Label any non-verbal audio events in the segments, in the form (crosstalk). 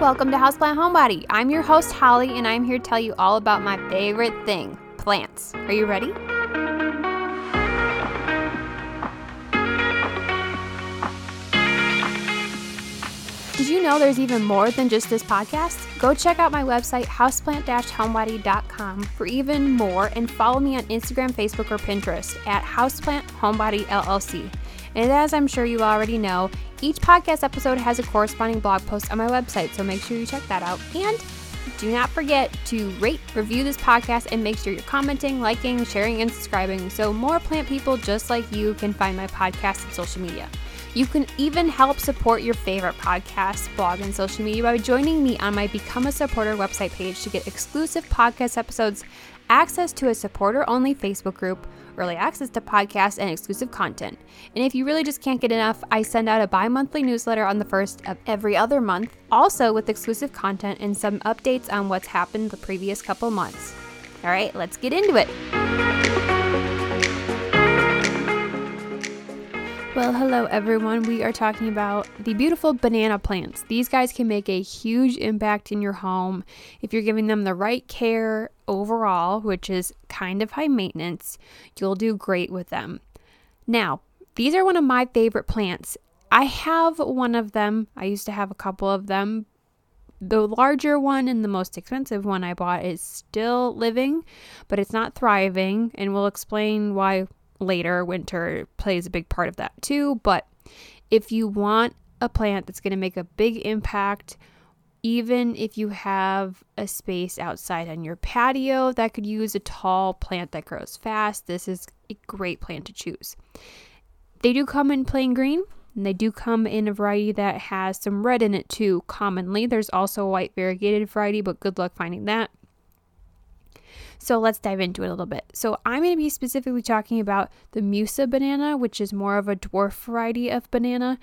Welcome to Houseplant Homebody. I'm your host, Holly, and I'm here to tell you all about my favorite thing plants. Are you ready? Did you know there's even more than just this podcast? Go check out my website, houseplant-homebody.com for even more and follow me on Instagram, Facebook, or Pinterest at Houseplant Homebody LLC. And as I'm sure you already know, each podcast episode has a corresponding blog post on my website, so make sure you check that out. And do not forget to rate, review this podcast, and make sure you're commenting, liking, sharing, and subscribing so more plant people just like you can find my podcast and social media. You can even help support your favorite podcast, blog, and social media by joining me on my Become a Supporter website page to get exclusive podcast episodes, access to a supporter only Facebook group, early access to podcasts, and exclusive content. And if you really just can't get enough, I send out a bi monthly newsletter on the first of every other month, also with exclusive content and some updates on what's happened the previous couple months. All right, let's get into it. Well, hello everyone. We are talking about the beautiful banana plants. These guys can make a huge impact in your home if you're giving them the right care overall, which is kind of high maintenance. You'll do great with them. Now, these are one of my favorite plants. I have one of them. I used to have a couple of them. The larger one and the most expensive one I bought is still living, but it's not thriving, and we'll explain why later. Winter plays a big part of that too. But if you want a plant that's going to make a big impact, even if you have a space outside on your patio that could use a tall plant that grows fast, this is a great plant to choose. They do come in plain green, and they do come in a variety that has some red in it too, commonly. There's also a white variegated variety, but good luck finding that. So let's dive into it a little bit. So I'm going to be specifically talking about the Musa banana, which is more of a dwarf variety of banana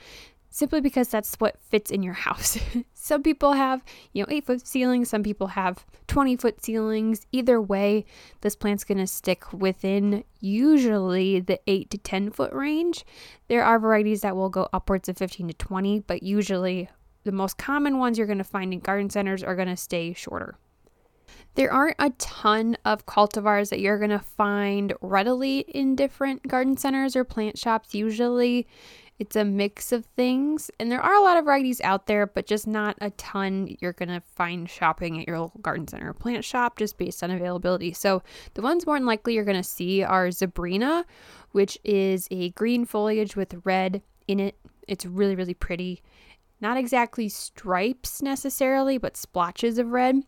simply because that's what fits in your house. (laughs) some people have, you know, eight foot ceilings, some people have 20 foot ceilings. Either way, this plant's going to stick within usually the 8 to 10 foot range. There are varieties that will go upwards of 15 to 20, but usually the most common ones you're going to find in garden centers are going to stay shorter. There aren't a ton of cultivars that you're going to find readily in different garden centers or plant shops. Usually it's a mix of things, and there are a lot of varieties out there, but just not a ton you're going to find shopping at your local garden center or plant shop just based on availability. So, the ones more than likely you're going to see are Zebrina, which is a green foliage with red in it. It's really, really pretty. Not exactly stripes necessarily, but splotches of red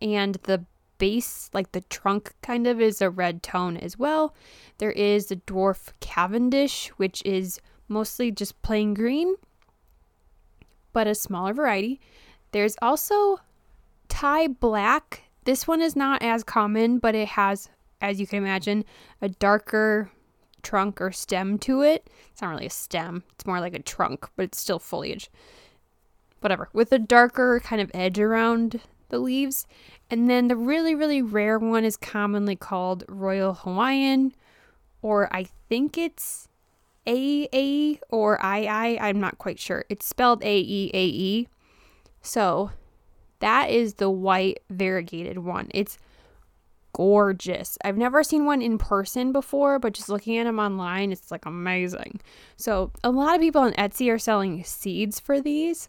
and the base, like the trunk kind of, is a red tone as well. There is the dwarf Cavendish, which is mostly just plain green, but a smaller variety. There's also Thai Black. This one is not as common, but it has, as you can imagine, a darker trunk or stem to it. It's not really a stem, it's more like a trunk, but it's still foliage. Whatever. With a darker kind of edge around the leaves. And then the really, really rare one is commonly called Royal Hawaiian, or I think it's AA or II. I'm not quite sure. It's spelled A E A E. So that is the white variegated one. It's gorgeous. I've never seen one in person before, but just looking at them online, it's like amazing. So, a lot of people on Etsy are selling seeds for these.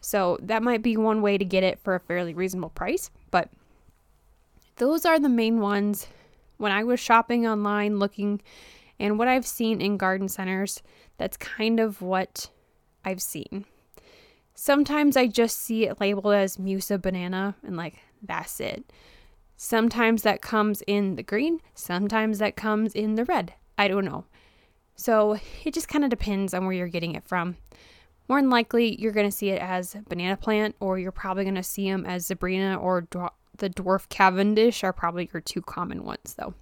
So that might be one way to get it for a fairly reasonable price. But those are the main ones when I was shopping online looking and what I've seen in garden centers. That's kind of what I've seen. Sometimes I just see it labeled as Musa banana and like that's it. Sometimes that comes in the green, sometimes that comes in the red. I don't know. So it just kind of depends on where you're getting it from. More than likely, you're going to see it as banana plant, or you're probably going to see them as Zebrina or the dwarf Cavendish are probably your two common ones, though.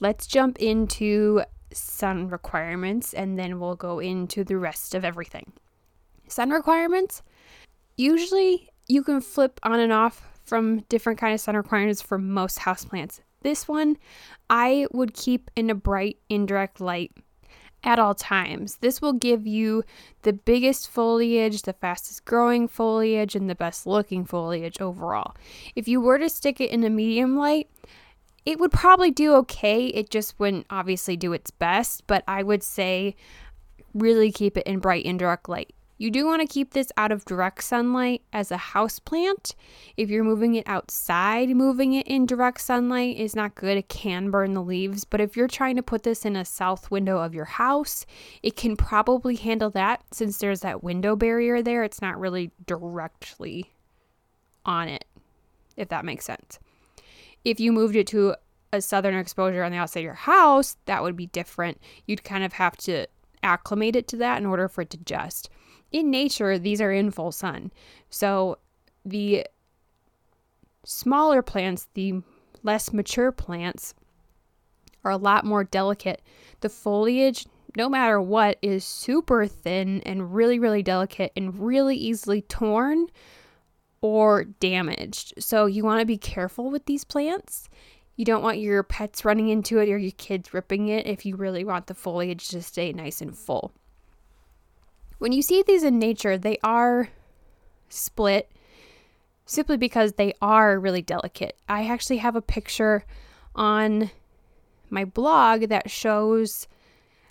Let's jump into sun requirements and then we'll go into the rest of everything. Sun requirements usually you can flip on and off from different kind of sun requirements for most houseplants. This one I would keep in a bright indirect light at all times. This will give you the biggest foliage, the fastest growing foliage, and the best looking foliage overall. If you were to stick it in a medium light, it would probably do okay. It just wouldn't obviously do its best, but I would say really keep it in bright indirect light. You do want to keep this out of direct sunlight as a house plant. If you're moving it outside, moving it in direct sunlight is not good. It can burn the leaves. But if you're trying to put this in a south window of your house, it can probably handle that since there's that window barrier there. It's not really directly on it, if that makes sense. If you moved it to a southern exposure on the outside of your house, that would be different. You'd kind of have to acclimate it to that in order for it to adjust in nature, these are in full sun. So the smaller plants, the less mature plants, are a lot more delicate. The foliage, no matter what, is super thin and really, really delicate and really easily torn or damaged. So you want to be careful with these plants. You don't want your pets running into it or your kids ripping it if you really want the foliage to stay nice and full. When you see these in nature, they are split simply because they are really delicate. I actually have a picture on my blog that shows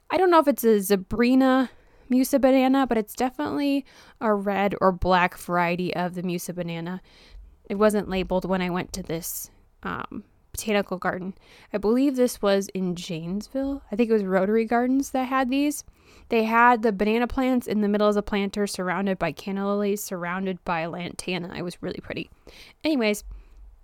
I don't know if it's a Zebrina Musa banana, but it's definitely a red or black variety of the Musa banana. It wasn't labeled when I went to this um, botanical garden. I believe this was in Janesville. I think it was Rotary Gardens that had these. They had the banana plants in the middle of the planter, surrounded by canna lilies, surrounded by lantana. It was really pretty. Anyways,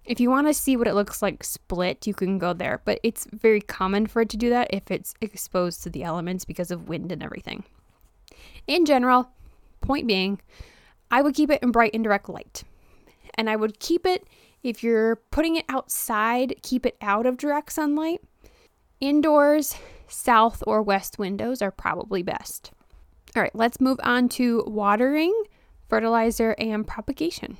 if you want to see what it looks like split, you can go there. But it's very common for it to do that if it's exposed to the elements because of wind and everything. In general, point being, I would keep it in bright indirect light. And I would keep it, if you're putting it outside, keep it out of direct sunlight. Indoors, south or west windows are probably best. All right, let's move on to watering, fertilizer, and propagation.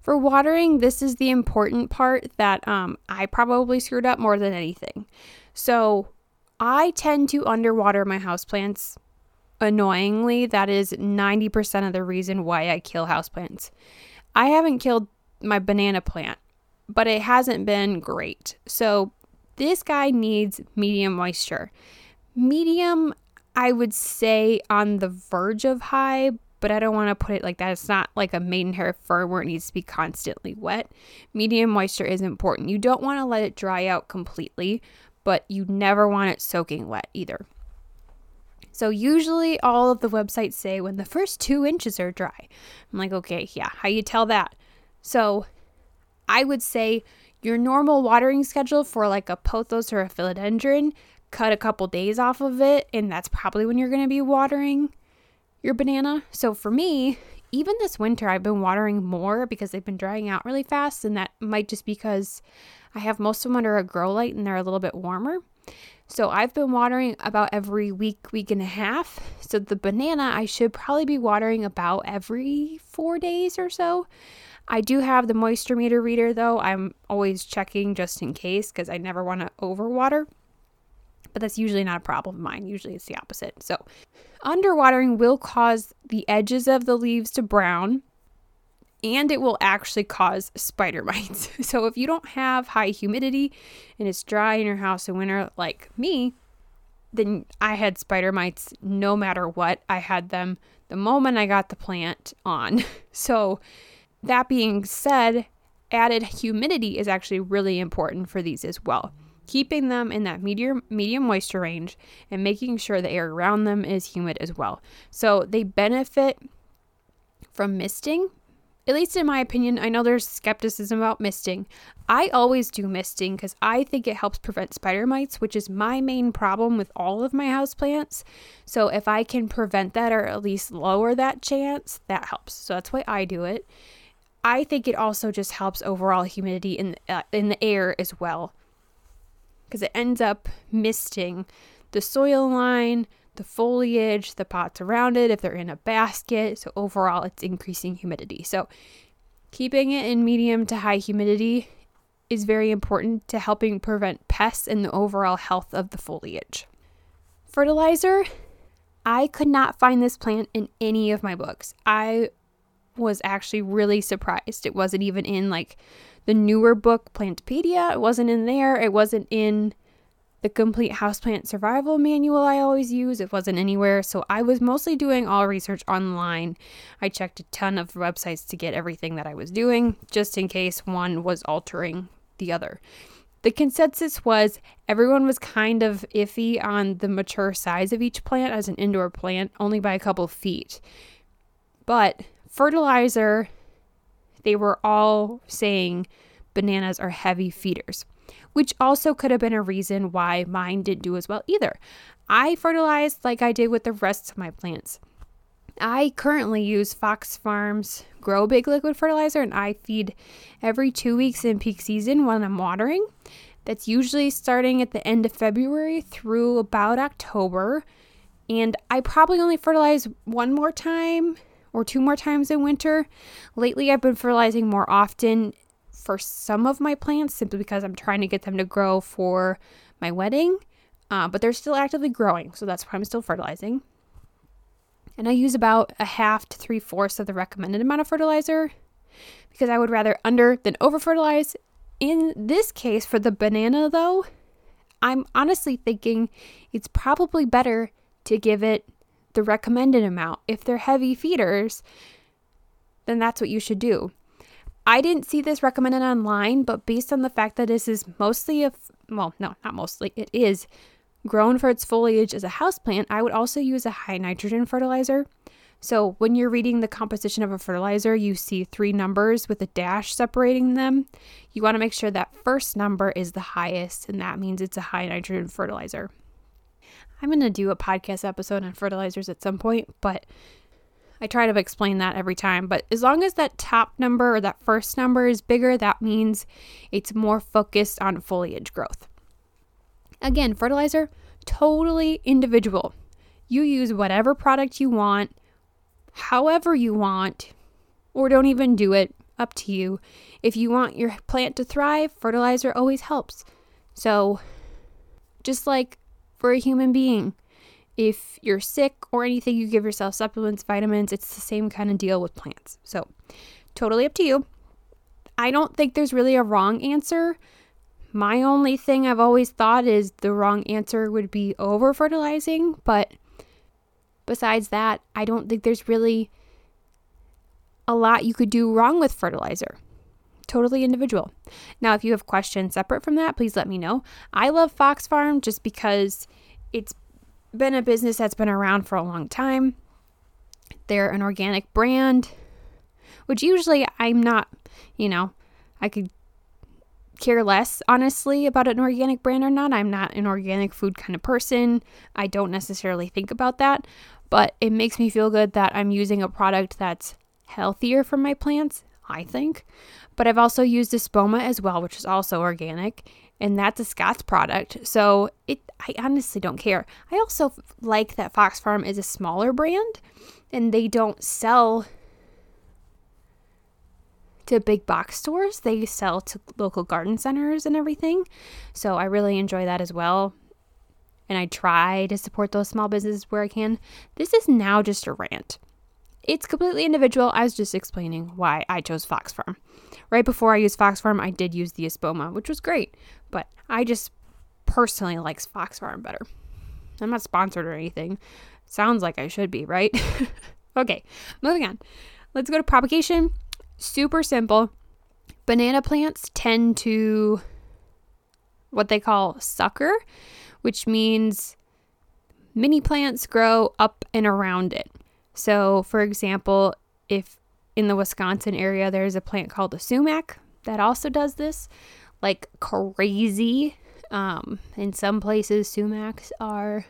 For watering, this is the important part that um, I probably screwed up more than anything. So I tend to underwater my houseplants. Annoyingly, that is 90% of the reason why I kill houseplants. I haven't killed my banana plant, but it hasn't been great. So this guy needs medium moisture. Medium, I would say on the verge of high, but I don't want to put it like that. It's not like a maidenhair fern where it needs to be constantly wet. Medium moisture is important. You don't want to let it dry out completely, but you never want it soaking wet either. So usually all of the websites say when the first two inches are dry. I'm like, okay, yeah, how you tell that? So I would say your normal watering schedule for like a pothos or a philodendron, cut a couple days off of it, and that's probably when you're going to be watering your banana. So for me, even this winter, I've been watering more because they've been drying out really fast, and that might just because I have most of them under a grow light and they're a little bit warmer. So I've been watering about every week, week and a half. So the banana, I should probably be watering about every four days or so. I do have the moisture meter reader though. I'm always checking just in case because I never want to overwater but that's usually not a problem of mine. Usually it's the opposite. So, underwatering will cause the edges of the leaves to brown and it will actually cause spider (laughs) mites. So, if you don't have high humidity and it's dry in your house in winter like me, then I had spider mites no matter what. I had them the moment I got the plant on. (laughs) So, that being said, added humidity is actually really important for these as well keeping them in that medium medium moisture range and making sure the air around them is humid as well. So they benefit from misting. At least in my opinion, I know there's skepticism about misting. I always do misting because I think it helps prevent spider mites, which is my main problem with all of my houseplants. So if I can prevent that or at least lower that chance, that helps. So that's why I do it. I think it also just helps overall humidity in uh, in the air as well because it ends up misting the soil line, the foliage, the pots around it, if they're in a basket. So overall, it's increasing humidity. So keeping it in medium to high humidity is very important to helping prevent pests and the overall health of the foliage. Fertilizer, I could not find this plant in any of my books. I was actually really surprised. It wasn't even in like the newer book, Plantopedia. It wasn't in there. It wasn't in the complete houseplant survival manual I always use. It wasn't anywhere. So I was mostly doing all research online. I checked a ton of websites to get everything that I was doing, just in case one was altering the other. The consensus was everyone was kind of iffy on the mature size of each plant as an indoor plant, only by a couple feet. But fertilizer, they were all saying bananas are heavy feeders which also could have been a reason why mine didn't do as well either. I fertilized like I did with the rest of my plants. I currently use Fox Farms Grow Big liquid fertilizer and I feed every two weeks in peak season when I'm watering. That's usually starting at the end of February through about October. And I probably only fertilize one more time or two more times in winter. Lately, I've been fertilizing more often for some of my plants simply because I'm trying to get them to grow for my wedding. Uh, but they're still actively growing, so that's why I'm still fertilizing. And I use about a half to three fourths of the recommended amount of fertilizer because I would rather under than over fertilize. In this case, for the banana though, I'm honestly thinking it's probably better to give it the recommended amount. If they're heavy feeders, then that's what you should do. I didn't see this recommended online, but based on the fact that this is mostly a well, no, not mostly, it is grown for its foliage as a houseplant, I would also use a high nitrogen fertilizer. So when you're reading the composition of a fertilizer, you see three numbers with a dash separating them. You want to make sure that first number is the highest, and that means it's a high nitrogen fertilizer. I'm going to do a podcast episode on fertilizers at some point, but I try to explain that every time, but as long as that top number or that first number is bigger, that means it's more focused on foliage growth. Again, fertilizer, totally individual. You use whatever product you want, however you want, or don't even do it, up to you. If you want your plant to thrive, fertilizer always helps. So, just like for a human being, if you're sick or anything, you give yourself supplements, vitamins. It's the same kind of deal with plants. So, totally up to you. I don't think there's really a wrong answer. My only thing I've always thought is the wrong answer would be over fertilizing, but besides that, I don't think there's really a lot you could do wrong with fertilizer. Totally individual. Now, if you have questions separate from that, please let me know. I love Fox Farm just because it's been a business that's been around for a long time. They're an organic brand, which usually I'm not, you know, I could care less, honestly, about an organic brand or not. I'm not an organic food kind of person. I don't necessarily think about that, but it makes me feel good that I'm using a product that's healthier for my plants, I think. But I've also used Espoma as well, which is also organic, and that's a Scotts product. So it I honestly don't care. I also like that Fox Farm is a smaller brand and they don't sell to big box stores. They sell to local garden centers and everything. So I really enjoy that as well. And I try to support those small businesses where I can. This is now just a rant. It's completely individual. I was just explaining why I chose Fox Farm. Right before I used Fox Farm, I did use the Espoma, which was great, but I just personally likes Fox Farm better. I'm not sponsored or anything. Sounds like I should be, right? (laughs) okay, moving on. Let's go to propagation. Super simple. Banana plants tend to what they call sucker, which means mini plants grow up and around it. So, for example, if in the Wisconsin area there's a plant called the sumac that also does this, like crazy. Um, in some places, sumacs are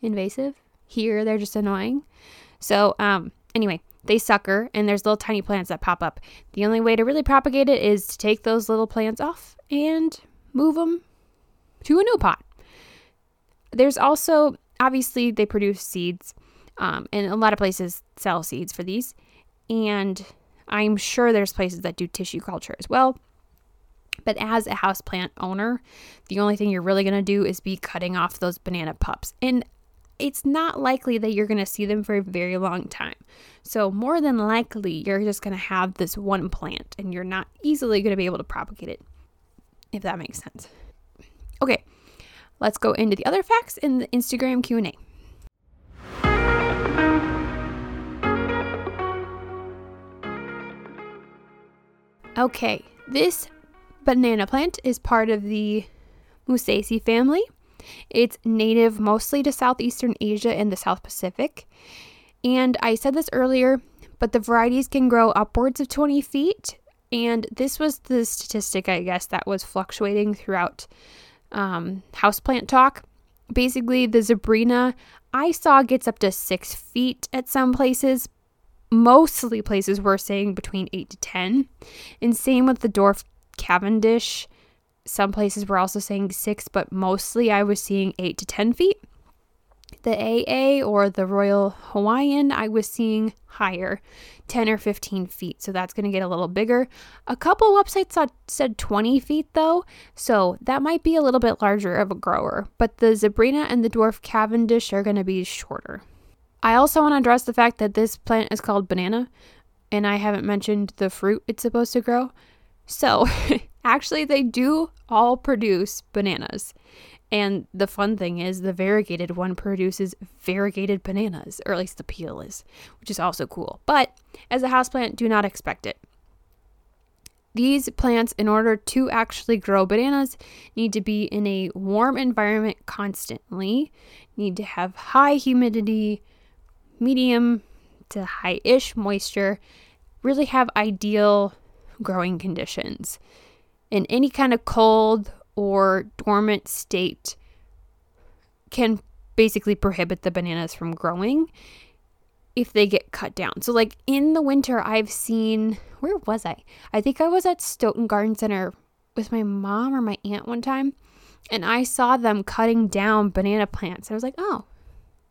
invasive. Here, they're just annoying. So, um, anyway, they sucker, and there's little tiny plants that pop up. The only way to really propagate it is to take those little plants off and move them to a new pot. there's also obviously they produce seeds, um, and a lot of places sell seeds for these, and I'm sure there's places that do tissue culture as well. But as a houseplant owner, the only thing you're really going to do is be cutting off those banana pups. And it's not likely that you're going to see them for a very long time. So, more than likely, you're just going to have this one plant and you're not easily going to be able to propagate it, if that makes sense. Okay, let's go into the other facts in the Instagram Q&A. Okay, this banana plant is part of the Musaceae family. It's native mostly to southeastern Asia and the South Pacific. And I said this earlier, but the varieties can grow upwards of 20 feet. And this was the statistic, I guess, that was fluctuating throughout um, houseplant talk. Basically, the Zebrina I saw gets up to six feet at some places. Mostly places were saying between eight to 10. And same with the dwarf Cavendish. Some places were also saying six, but mostly I was seeing eight to 10 feet. The AA or the Royal Hawaiian, I was seeing higher, 10 or 15 feet. So that's going to get a little bigger. A couple websites said 20 feet though, so that might be a little bit larger of a grower. But the Zebrina and the Dwarf Cavendish are going to be shorter. I also want to address the fact that this plant is called banana, and I haven't mentioned the fruit it's supposed to grow. So, (laughs) actually, they do all produce bananas. And the fun thing is, the variegated one produces variegated bananas, or at least the peel is, which is also cool. But as a houseplant, do not expect it. These plants, in order to actually grow bananas, need to be in a warm environment constantly, need to have high humidity, medium to high ish moisture, really have ideal growing conditions. In any kind of cold or dormant state can basically prohibit the bananas from growing if they get cut down. So, like in the winter, I've seen where was I? I think I was at Stoughton Garden Center with my mom or my aunt one time, and I saw them cutting down banana plants. I was like, oh,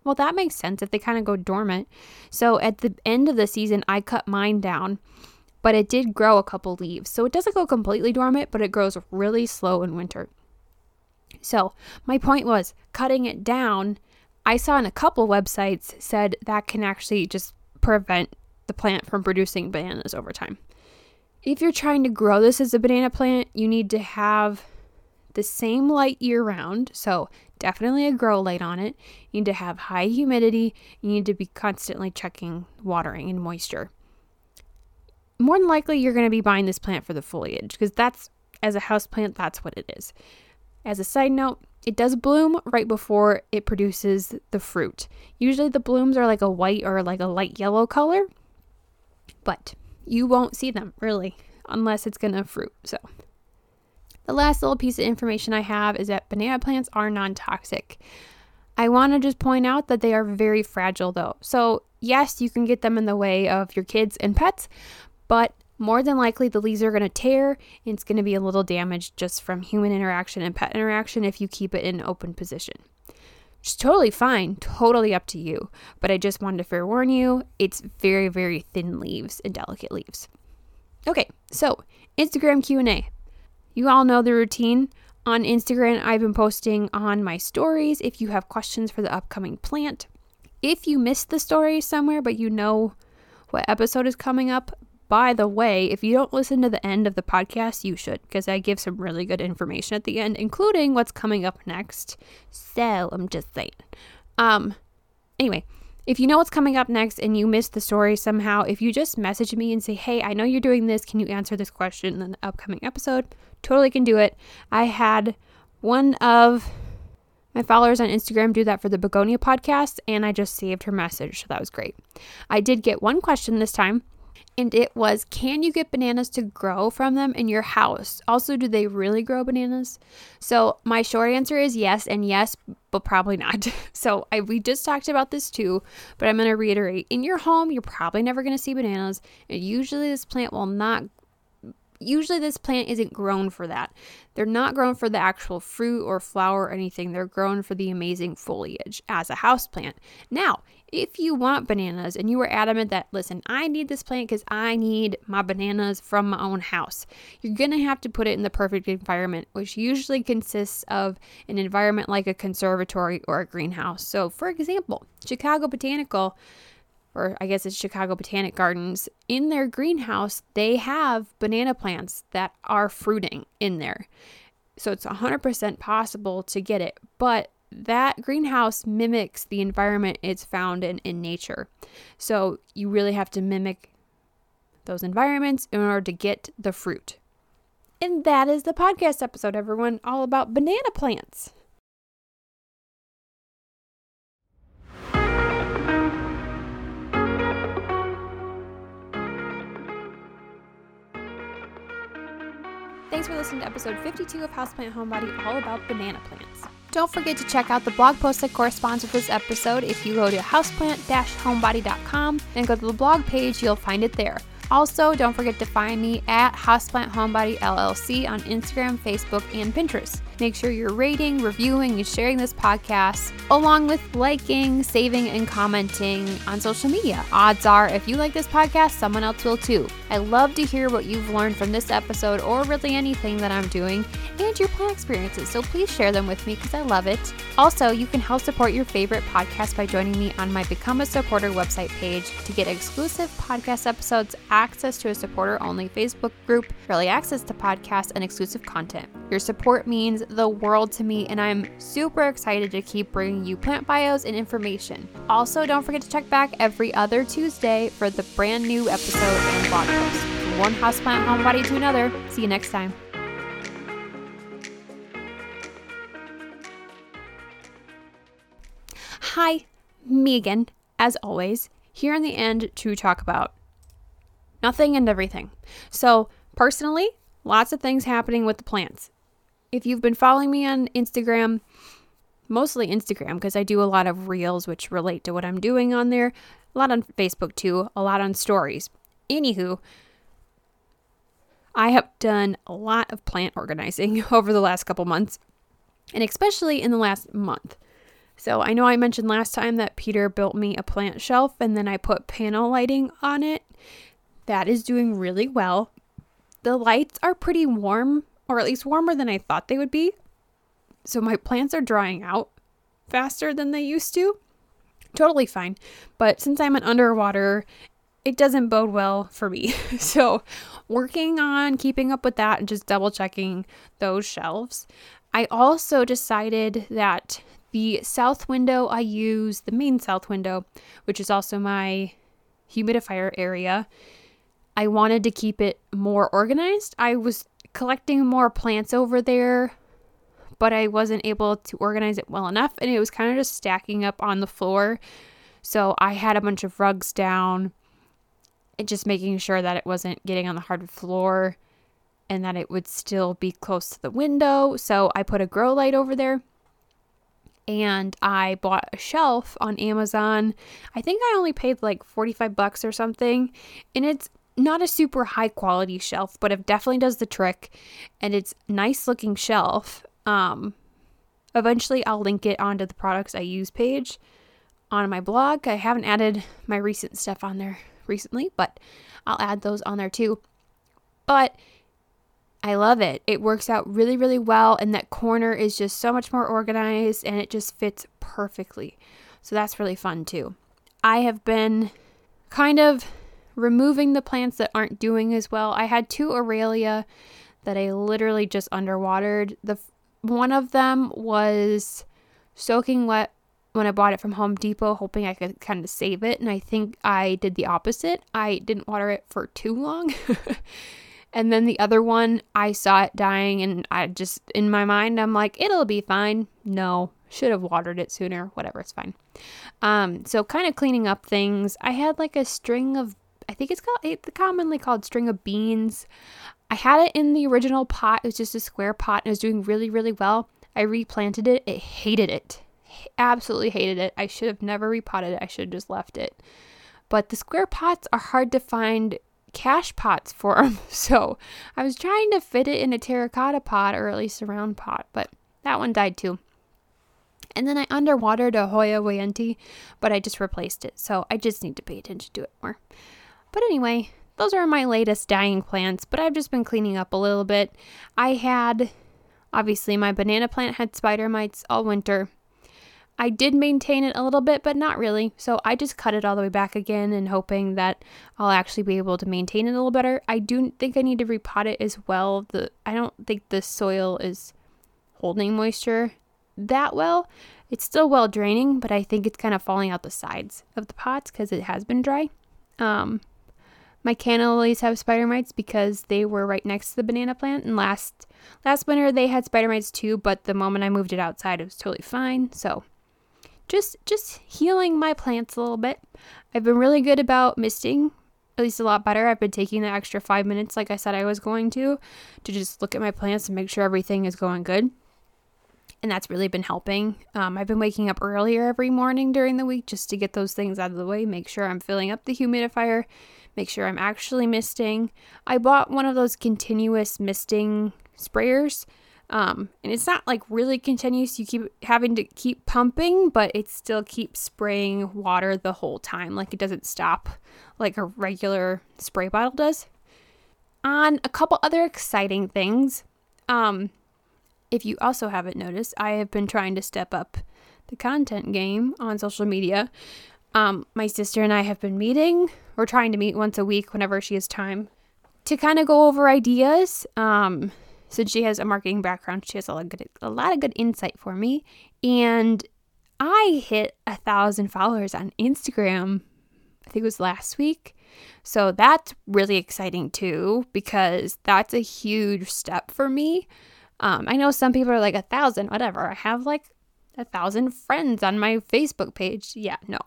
well, that makes sense if they kind of go dormant. So, at the end of the season, I cut mine down but it did grow a couple leaves. So it doesn't go completely dormant, but it grows really slow in winter. So my point was cutting it down. I saw in a couple websites said that can actually just prevent the plant from producing bananas over time. If you're trying to grow this as a banana plant, you need to have the same light year round. So definitely a grow light on it. You need to have high humidity. You need to be constantly checking watering and moisture more than likely you're going to be buying this plant for the foliage because that's as a house plant that's what it is. As a side note, it does bloom right before it produces the fruit. Usually the blooms are like a white or like a light yellow color, but you won't see them really unless it's going to fruit. So the last little piece of information I have is that banana plants are non-toxic. I want to just point out that they are very fragile though. So, yes, you can get them in the way of your kids and pets, but more than likely the leaves are going to tear and it's going to be a little damaged just from human interaction and pet interaction if you keep it in an open position. It's totally fine, totally up to you. But I just wanted to forewarn you, it's very, very thin leaves and delicate leaves. Okay, so Instagram Q&A. You all know the routine. On Instagram, I've been posting on my stories if you have questions for the upcoming plant. If you missed the story somewhere but you know what episode is coming up, by the way, if you don't listen to the end of the podcast, you should, because I give some really good information at the end, including what's coming up next. So I'm just saying. Um, anyway, if you know what's coming up next and you missed the story somehow, if you just message me and say, hey, I know you're doing this, can you answer this question in the upcoming episode? Totally can do it. I had one of my followers on Instagram do that for the Begonia podcast, and I just saved her message, so that was great. I did get one question this time and it was Can you get bananas to grow from them in your house? Also, do they really grow bananas? So, my short answer is yes, and yes, but probably not. (laughs) So, I, we just talked about this too, but I'm going to reiterate in your home, you're probably never going to see bananas. And usually, this plant will not Usually, this plant isn't grown for that. They're not grown for the actual fruit or flower or anything. They're grown for the amazing foliage as a house plant. Now, if you want bananas and you are adamant that, listen, I need this plant because I need my bananas from my own house, you're going to have to put it in the perfect environment, which usually consists of an environment like a conservatory or a greenhouse. So, for example, Chicago Botanical or I guess it's Chicago Botanic Gardens, in their greenhouse, they have banana plants that are fruiting in there. So it's 100% possible to get it, but that greenhouse mimics the environment it's found in in nature. So you really have to mimic those environments in order to get the fruit. And that is the podcast episode, everyone, all about banana plants. Thanks for listening to episode 52 of Houseplant Homebody, all about banana plants. Don't forget to check out the blog post that corresponds with this episode. If you go to houseplant-homebody.com and go to the blog page, you'll find it there. Also, don't forget to find me at Houseplant Homebody LLC on Instagram, Facebook, and Pinterest. Make sure you're rating, reviewing, and sharing this podcast, along with liking, saving, and commenting on social media. Odds are, if you like this podcast, someone else will too. I love to hear what you've learned from this episode or really anything that I'm doing and your plant experiences, so please share them with me because I love it. Also, you can help support your favorite podcast by joining me on my Become a Supporter website page to get exclusive podcast episodes, access to a supporter only Facebook group, early access to podcasts, and exclusive content. Your support means the world to me, and I'm super excited to keep bringing you plant bios and information. Also, don't forget to check back every other Tuesday for the brand new episode and blog post. From one houseplant homebody to another. See you next time. Hi, me again, as always, here in the end to talk about nothing and everything. So, personally, lots of things happening with the plants if you've been following me on Instagram, mostly Instagram because I do a lot of reels which relate to what I'm doing on there, a lot on Facebook too, a lot on stories. Anywho, I have done a lot of plant organizing (laughs) over the last couple months, and especially in the last month. So I know I mentioned last time that Peter built me a plant shelf and then I put panel lighting on it. That is doing really well. The lights are pretty warm or at least warmer than I thought they would be. So my plants are drying out faster than they used to. Totally fine. But since I'm an underwater, it doesn't bode well for me. (laughs) so, working on keeping up with that and just double checking those shelves. I also decided that the south window I use, the main south window, which is also my humidifier area, I wanted to keep it more organized. I was collecting more plants over there, but I wasn't able to organize it well enough and it was kind of just stacking up on the floor. So I had a bunch of rugs down and just making sure that it wasn't getting on the hard floor and that it would still be close to the window. So I put a grow light over there and I bought a shelf on Amazon. I think I only paid like 45 bucks or something, and it's not a super high quality shelf, but it definitely does the trick and it's nice looking shelf. Um eventually I'll link it onto the products I use page on my blog. I haven't added my recent stuff on there recently, but I'll add those on there too. But I love it. It works out really, really well, and that corner is just so much more organized and it just fits perfectly. So that's really fun too. I have been kind of removing the plants that aren't doing as well. I had two Aralia that I literally just underwatered. The one of them was soaking wet when I bought it from Home Depot, hoping I could kind of save it, and I think I did the opposite. I didn't water it for too long. (laughs) and then the other one, I saw it dying and I just in my mind I'm like, it'll be fine. No, should have watered it sooner. Whatever, it's fine. Um, so kind of cleaning up things. I had like a string of I think it's called it's commonly called string of beans. I had it in the original pot. It was just a square pot and it was doing really, really well. I replanted it. It hated it. Absolutely hated it. I should have never repotted it. I should have just left it. But the square pots are hard to find cache pots for them. (laughs) So I was trying to fit it in a terracotta pot or at least a round pot, but that one died too. And then I underwatered a Hoya Waienti, but I just replaced it. So I just need to pay attention to it more. But anyway, those are my latest dying plants, but I've just been cleaning up a little bit. I had, obviously, my banana plant had spider mites all winter. I did maintain it a little bit, but not really. So I just cut it all the way back again and hoping that I'll actually be able to maintain it a little better. I do think I need to repot it as well. The I don't think the soil is holding moisture that well. It's still well draining, but I think it's kind of falling out the sides of the pots because it has been dry. Um, my canna lilies have spider mites because they were right next to the banana plant, and last last winter they had spider mites too. But the moment I moved it outside, it was totally fine. So, just just healing my plants a little bit. I've been really good about misting, at least a lot better. I've been taking the extra five minutes, like I said I was going to, to just look at my plants and make sure everything is going good and that's really been helping. Um, I've been waking up earlier every morning during the week just to get those things out of the way, make sure I'm filling up the humidifier, make sure I'm actually misting. I bought one of those continuous misting sprayers. Um, and it's not like really continuous. You keep having to keep pumping, but it still keeps spraying water the whole time. Like it doesn't stop like a regular spray bottle does. On a couple other exciting things, um, if you also haven't noticed, I have been trying to step up the content game on social media. Um, my sister and I have been meeting. We're trying to meet once a week whenever she has time to kind of go over ideas. Um, since she has a marketing background, she has a lot, of good, a lot of good insight for me. And I hit a thousand followers on Instagram. I think it was last week. So that's really exciting too, because that's a huge step for me. Um, I know some people are like a thousand, whatever. I have like a thousand friends on my Facebook page. Yeah, no.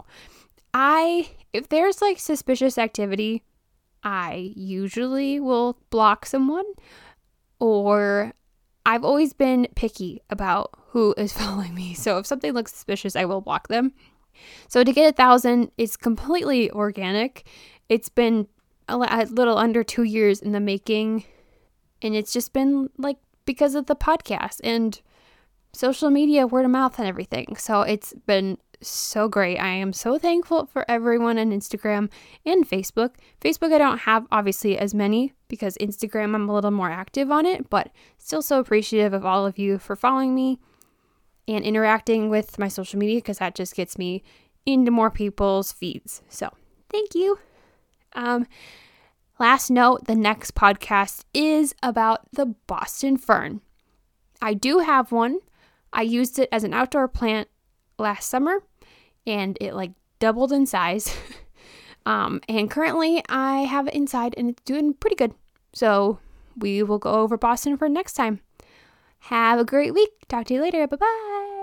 I, if there's like suspicious activity, I usually will block someone or I've always been picky about who is (laughs) following me. So if something looks suspicious, I will block them. So to get a thousand is completely organic. It's been a little under two years in the making, and it's just been like because of the podcast and social media, word of mouth, and everything. So it's been so great. I am so thankful for everyone on Instagram and Facebook. Facebook, I don't have obviously as many because Instagram, I'm a little more active on it, but still so appreciative of all of you for following me and interacting with my social media because that just gets me into more people's feeds. So thank you. Um, Last note the next podcast is about the Boston fern. I do have one. I used it as an outdoor plant last summer and it like doubled in size. (laughs) um, and currently I have it inside and it's doing pretty good. So we will go over Boston fern next time. Have a great week. Talk to you later. Bye bye.